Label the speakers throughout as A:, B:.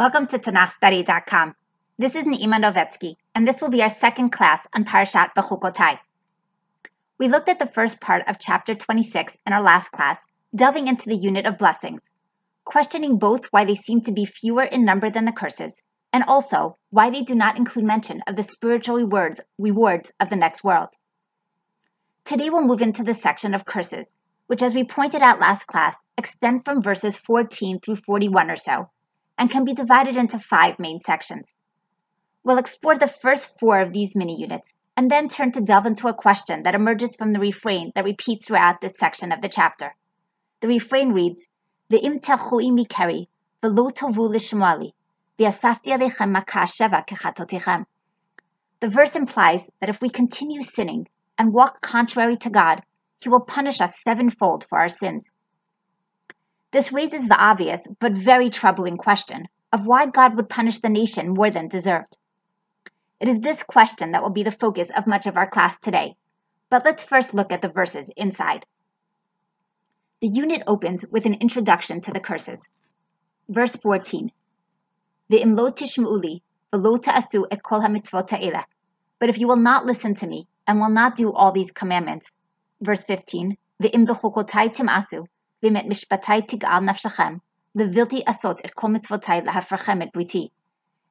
A: Welcome to TanachStudy.com. This is Neima Novetsky, and this will be our second class on Parashat Bechukotai. We looked at the first part of chapter 26 in our last class, delving into the unit of blessings, questioning both why they seem to be fewer in number than the curses, and also why they do not include mention of the spiritual rewards, rewards of the next world. Today we'll move into the section of curses, which, as we pointed out last class, extend from verses 14 through 41 or so, and can be divided into five main sections. We'll explore the first four of these mini units, and then turn to delve into a question that emerges from the refrain that repeats throughout this section of the chapter. The refrain reads, Ve'im telchu mikeri, v'lo tovu lishmoali, v'asafti alechem makah sheva kechatotechem. The verse implies that if we continue sinning and walk contrary to God, He will punish us sevenfold for our sins. This raises the obvious but very troubling question of why God would punish the nation more than deserved. It is this question that will be the focus of much of our class today, but let's first look at the verses inside. The unit opens with an introduction to the curses. Verse 14 Ve'im tishmu'uli, ta'asu et kol. But if you will not listen to me and will not do all these commandments. Verse 15 Ve'im b'chokotai tim'asu, Er briti.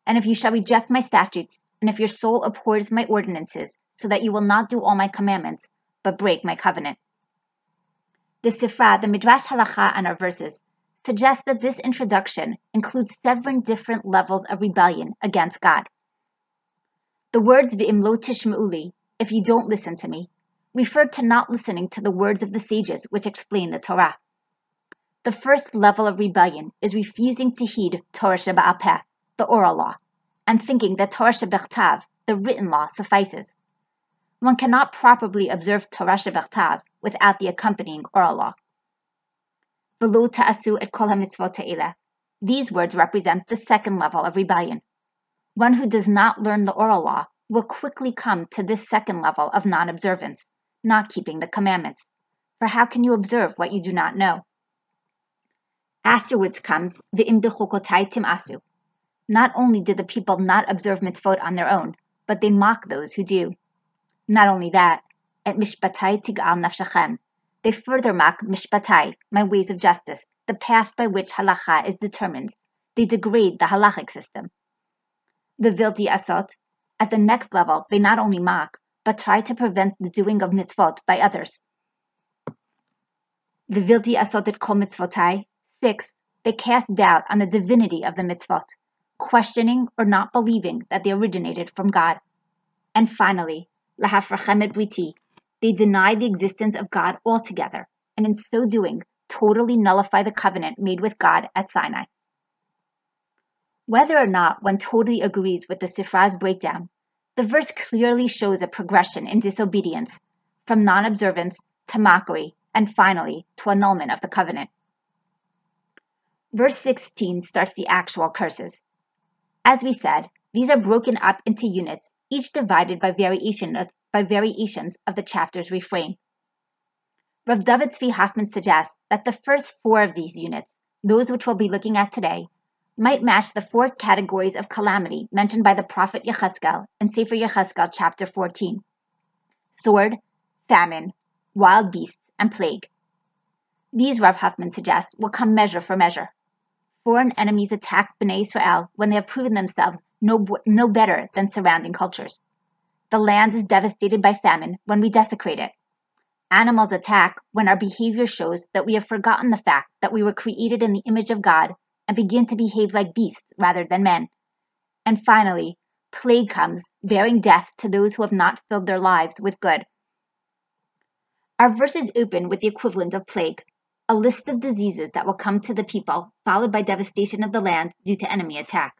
A: And if you shall reject my statutes, and if your soul abhors my ordinances, so that you will not do all my commandments, but break my covenant. The Sifra, the Midrash Halacha, and our verses suggest that this introduction includes seven different levels of rebellion against God. The words V'im lo tishme'uli, if you don't listen to me, refer to not listening to the words of the sages which explain the Torah. The first level of rebellion is refusing to heed Torah Sheba'al the oral law, and thinking that Torah Shebechtav, the written law, suffices. One cannot properly observe Torah Shebechtav without the accompanying oral law. V'lo ta'asu et kol ha'mitzvot. These words represent the second level of rebellion. One who does not learn the oral law will quickly come to this second level of non-observance, not keeping the commandments. For how can you observe what you do not know? Afterwards comes the imbichukotai timasu. Not only did the people not observe mitzvot on their own, but they mock those who do. Not only that, at mishpatai tig'al nafshachem, they further mock mishpatai, my ways of justice, the path by which halacha is determined. They degrade the halachic system. The vilti asot, at the next level, they not only mock, but try to prevent the doing of mitzvot by others. The vilti asot et kol mitzvotai. Six, they cast doubt on the divinity of the mitzvot, questioning or not believing that they originated from God. And finally, lahafrachem briti, they deny the existence of God altogether, and in so doing, totally nullify the covenant made with God at Sinai. Whether or not one totally agrees with the Sifra's breakdown, the verse clearly shows a progression in disobedience from non observance to mockery and finally to annulment of the covenant. Verse 16 starts the actual curses. As we said, these are broken up into units, each divided by, variation of, by variations of the chapter's refrain. Rav David Tzvi Hoffman suggests that the first four of these units, those which we'll be looking at today, might match the four categories of calamity mentioned by the prophet Yechezkel in Sefer Yechezkel chapter 14 sword, famine, wild beasts, and plague. These, Rav Hoffman suggests, will come measure for measure. Foreign enemies attack Bnei Israel when they have proven themselves no, no better than surrounding cultures. The land is devastated by famine when we desecrate it. Animals attack when our behavior shows that we have forgotten the fact that we were created in the image of God and begin to behave like beasts rather than men. And finally, plague comes, bearing death to those who have not filled their lives with good. Our verses open with the equivalent of plague, a list of diseases that will come to the people, followed by devastation of the land due to enemy attack.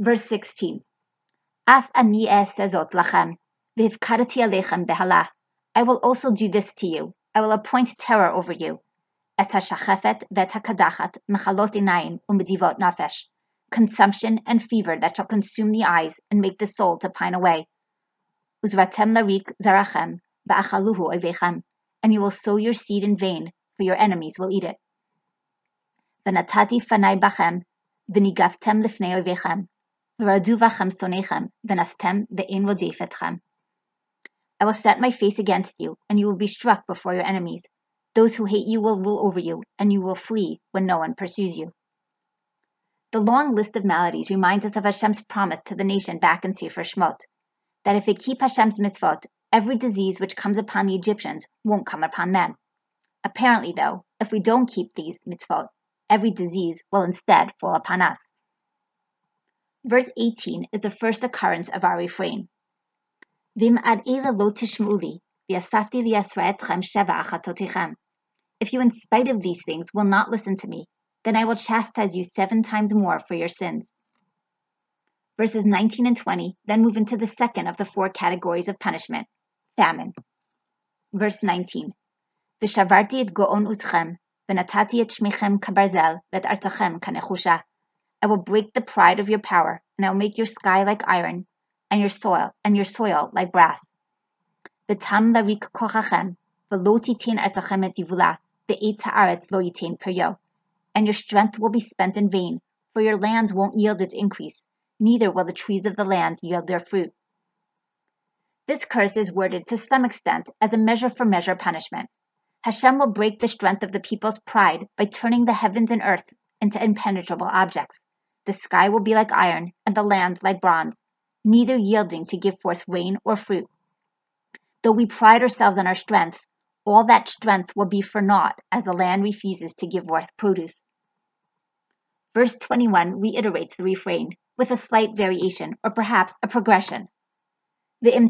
A: Verse 16 Af ani sezot lachem, v'hivkarati alechem behalah. I will also do this to you. I will appoint terror over you. Et hashachefet vet hakadachat mechalot inayin umedivot nafesh. Consumption and fever that shall consume the eyes and make the soul to pine away. Uzratem larik zarachem, va'achaluhu ovechem and you will sow your seed in vain, for your enemies will eat it. ונתתי פני בכם, וניגבתם לפני אויביכם, ורדו בכם שונאיכם, ונסתם ואין רודף אתכם. I will set my face against you, and you will be struck before your enemies. Those who hate you will rule over you, and you will flee when no one pursues you. The long list of maladies reminds us of Hashem's promise to the nation back in Sefer Shmot, that if they keep Hashem's mitzvot, every disease which comes upon the Egyptians won't come upon them. Apparently, though, if we don't keep these mitzvot, every disease will instead fall upon us. Verse 18 is the first occurrence of our refrain. If you, in spite of these things, will not listen to me, then I will chastise you seven times more for your sins. Verses 19 and 20 then move into the second of the four categories of punishment famine. Verse 19 Vishavarti et go'on uschem, v'natati et shmechem kabarzel, vet artachem kanechusha. I will break the pride of your power, and I will make your sky like iron, and your soil, and your soil like brass. V'tam larik kochachem, v'lo titin artachem et divula, ve'etz haaretz lo yitain peryo. And your strength will be spent in vain, for your lands won't yield its increase, neither will the trees of the land yield their fruit. This curse is worded to some extent as a measure for measure punishment. Hashem will break the strength of the people's pride by turning the heavens and earth into impenetrable objects. The sky will be like iron, and the land like bronze, neither yielding to give forth rain or fruit. Though we pride ourselves on our strength, all that strength will be for naught as the land refuses to give forth produce. Verse 21 reiterates the refrain with a slight variation, or perhaps a progression. If you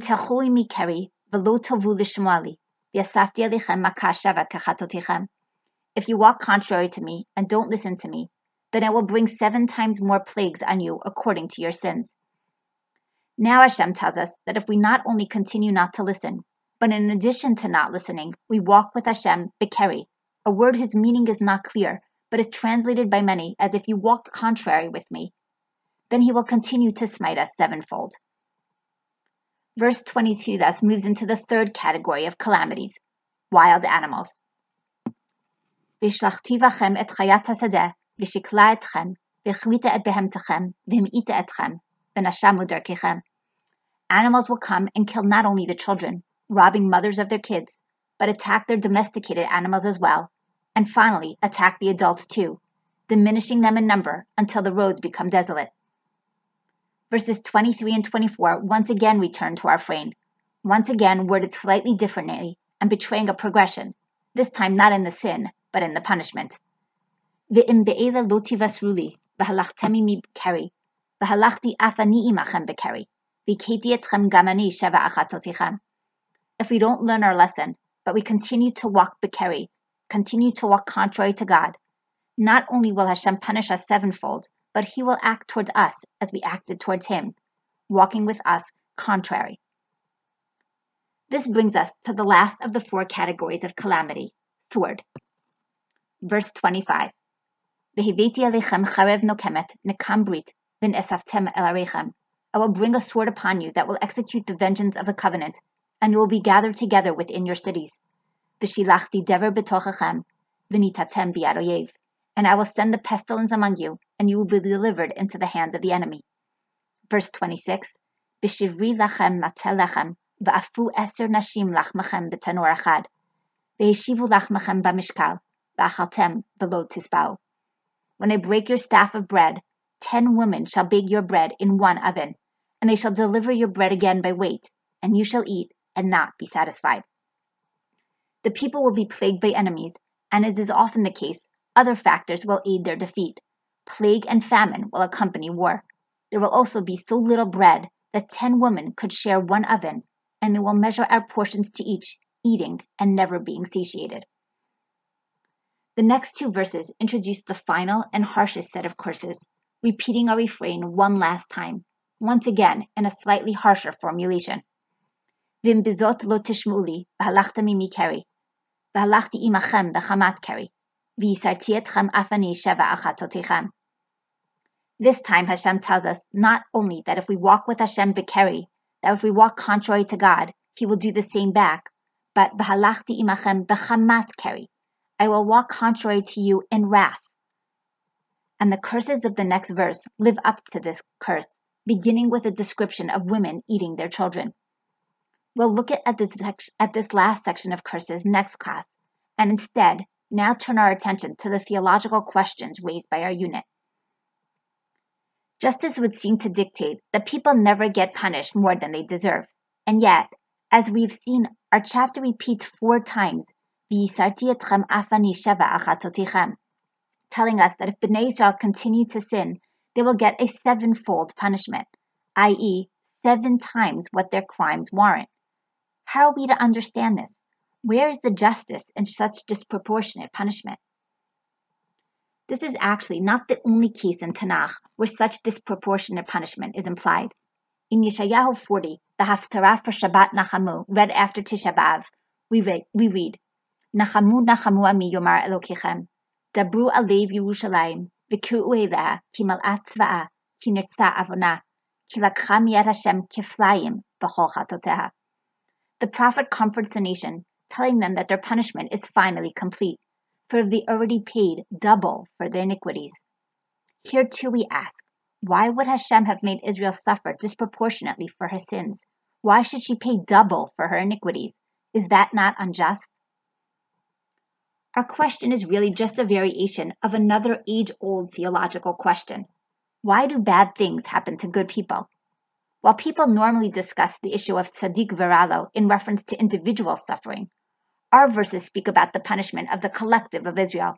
A: walk contrary to me and don't listen to me, then I will bring seven times more plagues on you according to your sins. Now Hashem tells us that if we not only continue not to listen, but in addition to not listening, we walk with Hashem bekeri, a word whose meaning is not clear, but is translated by many as if you walked contrary with me, then he will continue to smite us sevenfold. Verse 22 thus moves into the third category of calamities wild animals. Animals will come and kill not only the children, robbing mothers of their kids, but attack their domesticated animals as well, and finally attack the adults too, diminishing them in number until the roads become desolate. Verses 23 and 24 once again return to our frame, once again worded slightly differently and betraying a progression, this time not in the sin, but in the punishment. If we don't learn our lesson, but we continue to walk bekeri, continue to walk contrary to God, not only will Hashem punish us sevenfold, but he will act towards us as we acted towards him, walking with us contrary. This brings us to the last of the four categories of calamity sword. Verse 25 I will bring a sword upon you that will execute the vengeance of the covenant, and you will be gathered together within your cities and I will send the pestilence among you, and you will be delivered into the hand of the enemy. Verse 26 B'shivri lachem matel lechem, v'afu eser nashim lachmachem b'tanor achad, v'heshivu lachmachem b'mishkal, v'achaltem below tisbao. When I break your staff of bread, ten women shall bake your bread in one oven, and they shall deliver your bread again by weight, and you shall eat and not be satisfied. The people will be plagued by enemies, and as is often the case, other factors will aid their defeat. Plague and famine will accompany war. There will also be so little bread that ten women could share one oven, and they will measure out portions to each, eating and never being satiated. The next two verses introduce the final and harshest set of curses, repeating our refrain one last time, once again in a slightly harsher formulation. Vim bizot lo tishmuli, v'halachta mimi keri, v'halachti imachem b'chamat keri, this time Hashem tells us not only that if we walk with Hashem bekeri, that if we walk contrary to God, He will do the same back, but b'halachti imachem b'chamat keri, I will walk contrary to you in wrath. And the curses of the next verse live up to this curse, beginning with a description of women eating their children. We'll look at, this, at this last section of curses next class, and instead now turn our attention to the theological questions raised by our unit. Justice would seem to dictate that people never get punished more than they deserve. And yet, as we've seen, our chapter repeats four times, telling us that if Bnei Israel continue to sin, they will get a sevenfold punishment, i.e., seven times what their crimes warrant. How are we to understand this? Where is the justice in such disproportionate punishment? This is actually not the only case in Tanakh where such disproportionate punishment is implied. In Yeshayahu 40, the Haftarah for Shabbat Nachamu, read after Tisha B'Av, we read, we read Nachamu Nachamu Ami Yomar Elokechem, Dabru Alev Yerushalayim, V'kru'u Eleha, Ki Mal'at Tzva'a, Ki Nirtza Avona, Ki Lakcha Miyad Hashem Keflayim, B'chol. The prophet comforts the nation, telling them that their punishment is finally complete for they already paid double for their iniquities. Here too we ask, why would Hashem have made Israel suffer disproportionately for her sins? Why should she pay double for her iniquities? Is that not unjust? Our question is really just a variation of another age old theological question. Why do bad things happen to good people? While people normally discuss the issue of tzaddik v'ra lo in reference to individual suffering, our verses speak about the punishment of the collective of Israel.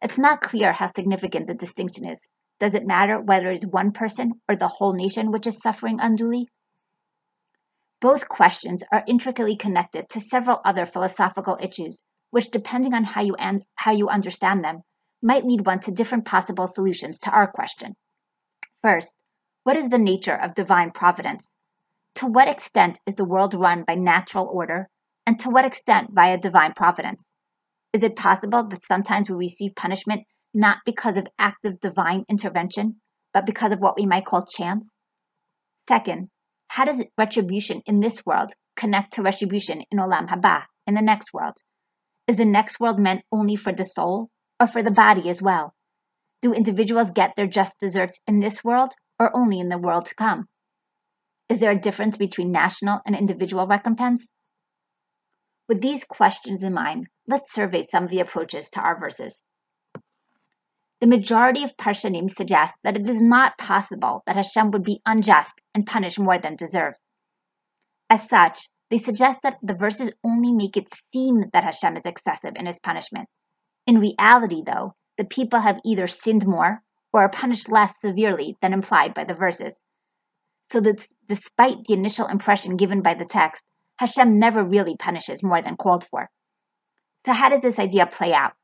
A: It's not clear how significant the distinction is. Does it matter whether it's one person or the whole nation which is suffering unduly? Both questions are intricately connected to several other philosophical issues, which, depending on how you, an- how you understand them, might lead one to different possible solutions to our question. First, what is the nature of divine providence? To what extent is the world run by natural order and to what extent via divine providence? Is it possible that sometimes we receive punishment not because of active divine intervention, but because of what we might call chance? Second, how does retribution in this world connect to retribution in Olam Haba, in the next world? Is the next world meant only for the soul or for the body as well? Do individuals get their just deserts in this world or only in the world to come? Is there a difference between national and individual recompense? With these questions in mind, let's survey some of the approaches to our verses. The majority of Parshanim suggest that it is not possible that Hashem would be unjust and punish more than deserved. As such, they suggest that the verses only make it seem that Hashem is excessive in his punishment. In reality, though, the people have either sinned more or are punished less severely than implied by the verses. So that despite the initial impression given by the text, Hashem never really punishes more than called for. So, how does this idea play out?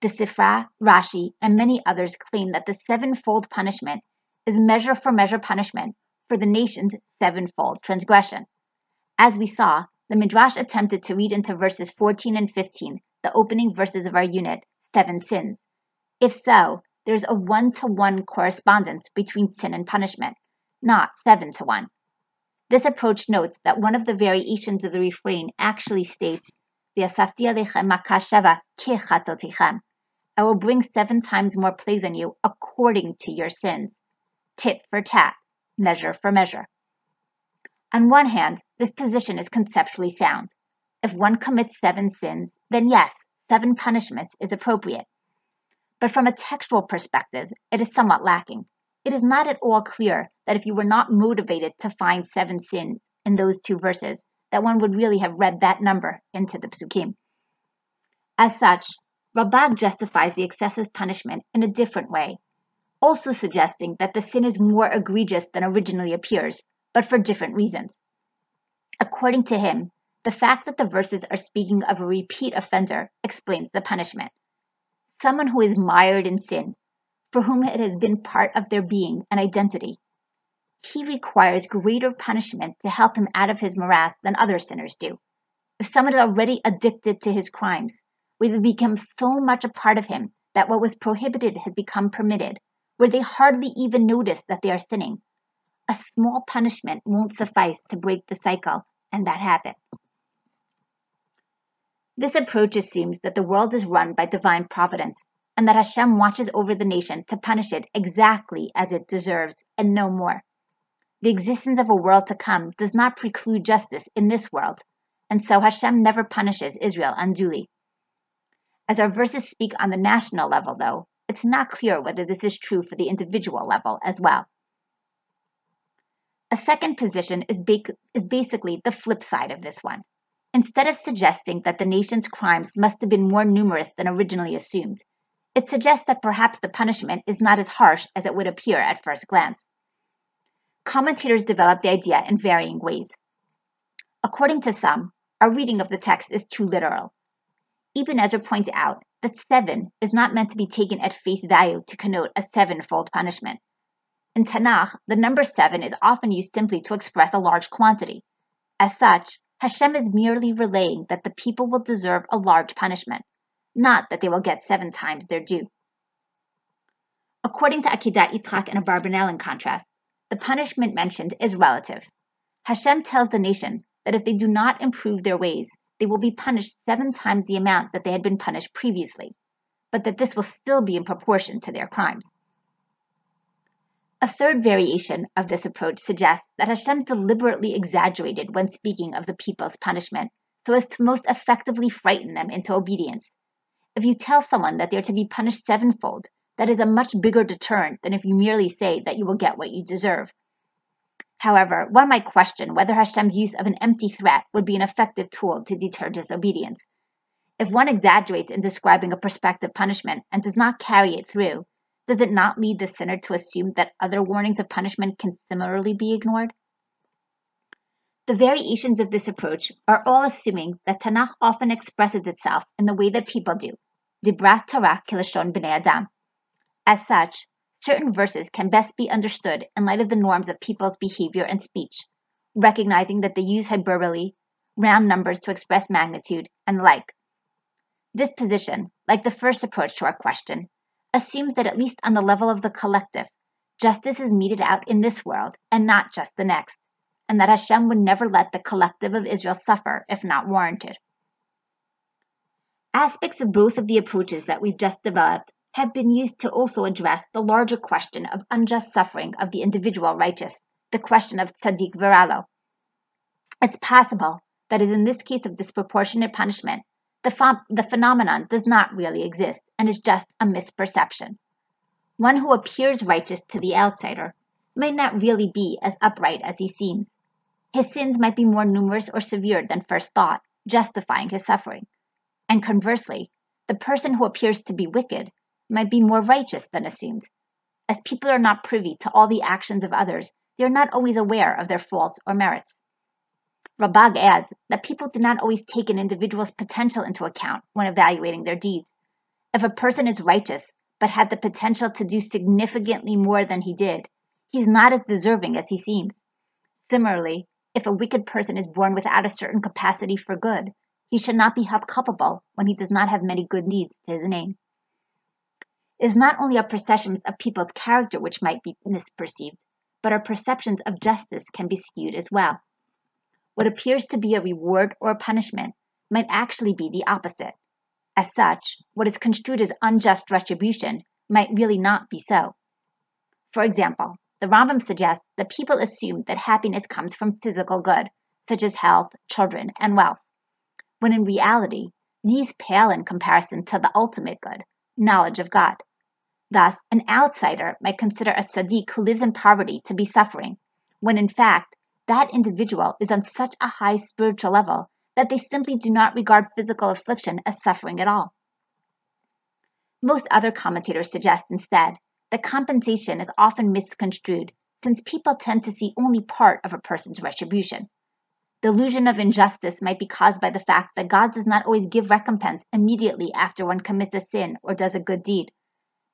A: The Sifra, Rashi, and many others claim that the sevenfold punishment is measure for measure punishment for the nation's sevenfold transgression. As we saw, the Midrash attempted to read into verses 14 and 15, the opening verses of our unit, seven sins. If so, there's a one to one correspondence between sin and punishment, not seven to one. This approach notes that one of the variations of the refrain actually states, I will bring seven times more plagues on you according to your sins. Tit for tat, measure for measure. On one hand, this position is conceptually sound. If one commits seven sins, then yes, seven punishments is appropriate. But from a textual perspective, it is somewhat lacking it is not at all clear that if you were not motivated to find seven sins in those two verses, that one would really have read that number into the psukim. As such, Ralbag justifies the excessive punishment in a different way, also suggesting that the sin is more egregious than originally appears, but for different reasons. According to him, the fact that the verses are speaking of a repeat offender explains the punishment. Someone who is mired in sin for whom it has been part of their being and identity. He requires greater punishment to help him out of his morass than other sinners do. If someone is already addicted to his crimes, where they become so much a part of him that what was prohibited has become permitted, where they hardly even notice that they are sinning, a small punishment won't suffice to break the cycle and that habit. This approach assumes that the world is run by divine providence and that Hashem watches over the nation to punish it exactly as it deserves and no more. The existence of a world to come does not preclude justice in this world, and so Hashem never punishes Israel unduly. As our verses speak on the national level, though, it's not clear whether this is true for the individual level as well. A second position is, ba- is basically the flip side of this one. Instead of suggesting that the nation's crimes must have been more numerous than originally assumed, it suggests that perhaps the punishment is not as harsh as it would appear at first glance. Commentators develop the idea in varying ways. According to some, our reading of the text is too literal. Ibn Ezra points out that seven is not meant to be taken at face value to connote a sevenfold punishment. In Tanakh, the number seven is often used simply to express a large quantity. As such, Hashem is merely relaying that the people will deserve a large punishment not that they will get seven times their due. According to Akedat Yitzchak and Abarbanel in contrast, the punishment mentioned is relative. Hashem tells the nation that if they do not improve their ways, they will be punished seven times the amount that they had been punished previously, but that this will still be in proportion to their crimes. A third variation of this approach suggests that Hashem deliberately exaggerated when speaking of the people's punishment so as to most effectively frighten them into obedience if you tell someone that they're to be punished sevenfold, that is a much bigger deterrent than if you merely say that you will get what you deserve. However, one might question whether Hashem's use of an empty threat would be an effective tool to deter disobedience. If one exaggerates in describing a prospective punishment and does not carry it through, does it not lead the sinner to assume that other warnings of punishment can similarly be ignored? The variations of this approach are all assuming that Tanakh often expresses itself in the way that people do, Dibrat Torah Kilashon B'nei Adam. As such, certain verses can best be understood in light of the norms of people's behavior and speech, recognizing that they use hyperbole, round numbers to express magnitude, and the like. This position, like the first approach to our question, assumes that at least on the level of the collective, justice is meted out in this world and not just the next and that Hashem would never let the collective of Israel suffer if not warranted. Aspects of both of the approaches that we've just developed have been used to also address the larger question of unjust suffering of the individual righteous, the question of tzaddik v'ra lo. It's possible that as in this case of disproportionate punishment, the, the phenomenon does not really exist and is just a misperception. One who appears righteous to the outsider may not really be as upright as he seems. His sins might be more numerous or severe than first thought, justifying his suffering. And conversely, the person who appears to be wicked might be more righteous than assumed. As people are not privy to all the actions of others, they are not always aware of their faults or merits. Ralbag adds that people do not always take an individual's potential into account when evaluating their deeds. If a person is righteous but had the potential to do significantly more than he did, he's not as deserving as he seems. Similarly, if a wicked person is born without a certain capacity for good, he should not be held culpable when he does not have many good deeds to his name. It is not only our perceptions of people's character which might be misperceived, but our perceptions of justice can be skewed as well. What appears to be a reward or a punishment might actually be the opposite. As such, what is construed as unjust retribution might really not be so. For example, the Rambam suggests that people assume that happiness comes from physical good, such as health, children, and wealth, when in reality, these pale in comparison to the ultimate good, knowledge of God. Thus, an outsider might consider a tzaddik who lives in poverty to be suffering, when in fact, that individual is on such a high spiritual level that they simply do not regard physical affliction as suffering at all. Most other commentators suggest instead the compensation is often misconstrued since people tend to see only part of a person's retribution. The illusion of injustice might be caused by the fact that God does not always give recompense immediately after one commits a sin or does a good deed,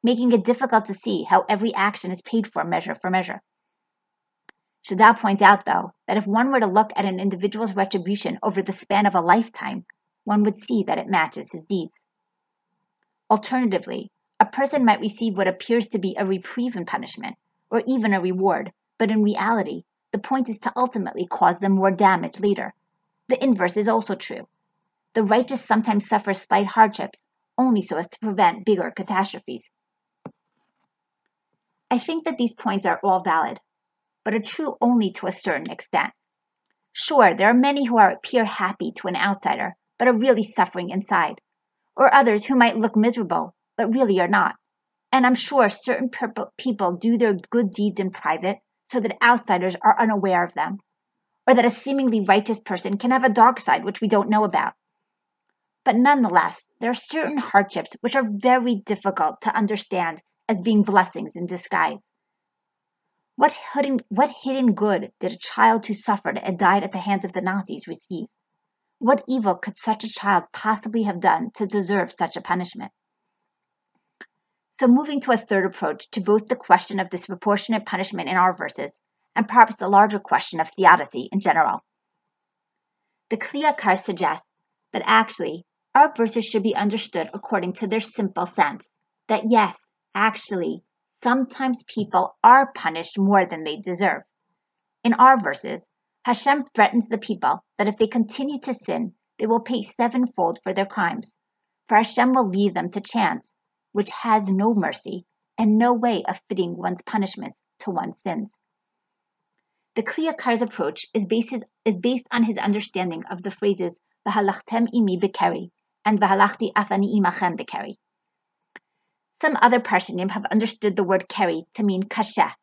A: making it difficult to see how every action is paid for measure for measure. Shadal points out, though, that if one were to look at an individual's retribution over the span of a lifetime, one would see that it matches his deeds. Alternatively, a person might receive what appears to be a reprieve in punishment, or even a reward, but in reality, the point is to ultimately cause them more damage later. The inverse is also true. The righteous sometimes suffer slight hardships, only so as to prevent bigger catastrophes. I think that these points are all valid, but are true only to a certain extent. Sure, there are many who appear happy to an outsider, but are really suffering inside, or others who might look miserable, but really are not. And I'm sure certain people do their good deeds in private so that outsiders are unaware of them, or that a seemingly righteous person can have a dark side which we don't know about. But nonetheless, there are certain hardships which are very difficult to understand as being blessings in disguise. What hidden, what hidden good did a child who suffered and died at the hands of the Nazis receive? What evil could such a child possibly have done to deserve such a punishment? So, moving to a third approach to both the question of disproportionate punishment in our verses and perhaps the larger question of theodicy in general. The Kli Yakar suggests that actually our verses should be understood according to their simple sense that yes, actually, sometimes people are punished more than they deserve. In our verses, Hashem threatens the people that if they continue to sin, they will pay sevenfold for their crimes, for Hashem will leave them to chance, which has no mercy and no way of fitting one's punishments to one's sins. The Kli Yakar's approach is based, is based on his understanding of the phrases V'halachtem imi bekeri, and Vahalachti Afani Imachem Bekeri. Some other Parshanim have understood the word keri to mean kasha,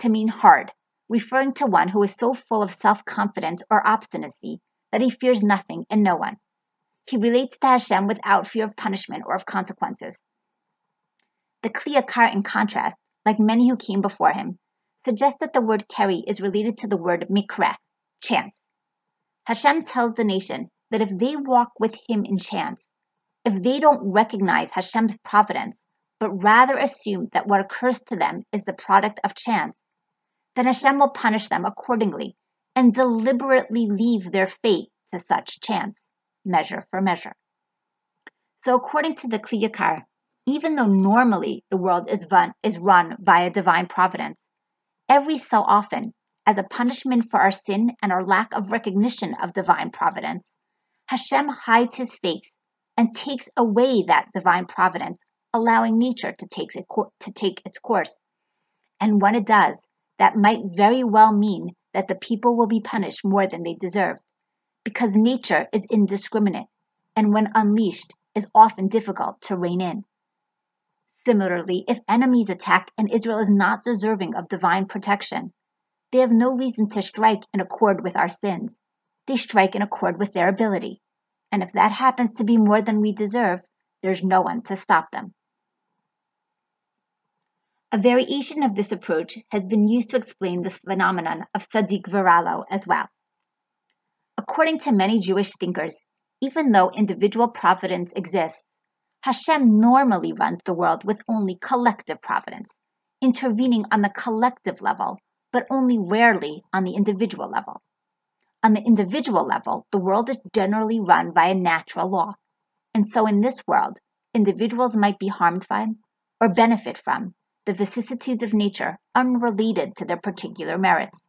A: to mean hard, referring to one who is so full of self-confidence or obstinacy that he fears nothing and no one. He relates to Hashem without fear of punishment or of consequences. The Kli Yakar, in contrast, like many who came before him, suggests that the word keri is related to the word mikra, chance. Hashem tells the nation that if they walk with him in chance, if they don't recognize Hashem's providence, but rather assume that what occurs to them is the product of chance, then Hashem will punish them accordingly and deliberately leave their fate to such chance, measure for measure. So, according to the Kli Yakar, even though normally the world is run, is run via divine providence, every so often, as a punishment for our sin and our lack of recognition of divine providence, Hashem hides his face and takes away that divine providence, allowing nature to take, to take its course. And when it does, that might very well mean that the people will be punished more than they deserve, because nature is indiscriminate, and when unleashed, is often difficult to rein in. Similarly, if enemies attack and Israel is not deserving of divine protection, they have no reason to strike in accord with our sins. They strike in accord with their ability and if that happens to be more than we deserve, there's no one to stop them. A variation of this approach has been used to explain this phenomenon of tzaddik v'ra lo as well. According to many Jewish thinkers, even though individual providence exists, Hashem normally runs the world with only collective providence, intervening on the collective level, but only rarely on the individual level. On the individual level, the world is generally run by a natural law. And so in this world, individuals might be harmed by or benefit from the vicissitudes of nature unrelated to their particular merits.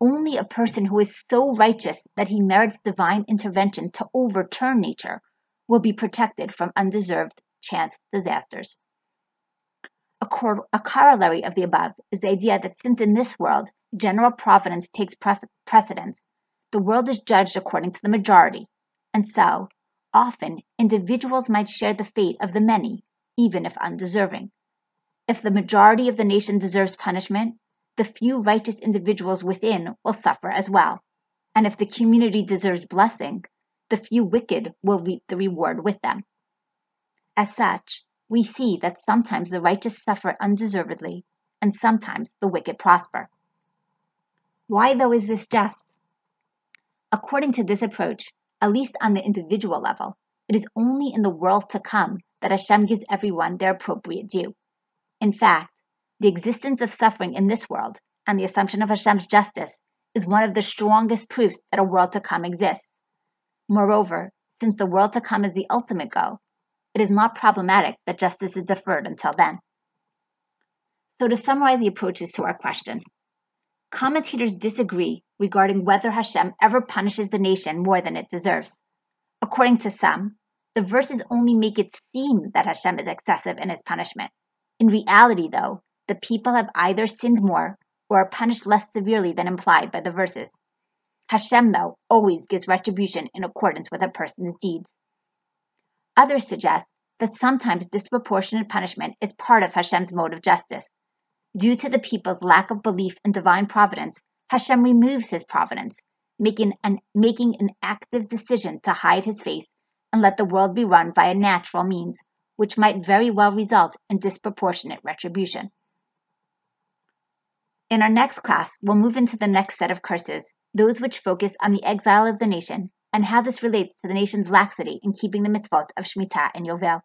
A: Only a person who is so righteous that he merits divine intervention to overturn nature will be protected from undeserved chance disasters. A, cor- a corollary of the above is the idea that since in this world general providence takes pre- precedence, the world is judged according to the majority, and so, often, individuals might share the fate of the many, even if undeserving. If the majority of the nation deserves punishment, the few righteous individuals within will suffer as well. And if the community deserves blessing, the few wicked will reap the reward with them. As such, we see that sometimes the righteous suffer undeservedly, and sometimes the wicked prosper. Why, though, is this just? According to this approach, at least on the individual level, it is only in the world to come that Hashem gives everyone their appropriate due. In fact, the existence of suffering in this world and the assumption of Hashem's justice is one of the strongest proofs that a world to come exists. Moreover, since the world to come is the ultimate goal, it is not problematic that justice is deferred until then. So, to summarize the approaches to our question, Commentators disagree regarding whether Hashem ever punishes the nation more than it deserves. According to some, the verses only make it seem that Hashem is excessive in his punishment. In reality, though, the people have either sinned more or are punished less severely than implied by the verses. Hashem, though, always gives retribution in accordance with a person's deeds. Others suggest that sometimes disproportionate punishment is part of Hashem's mode of justice. Due to the people's lack of belief in divine providence, Hashem removes his providence, making an, making an active decision to hide his face and let the world be run by a natural means, which might very well result in disproportionate retribution. In our next class, we'll move into the next set of curses, those which focus on the exile of the nation and how this relates to the nation's laxity in keeping the mitzvot of Shemitah and Yovel.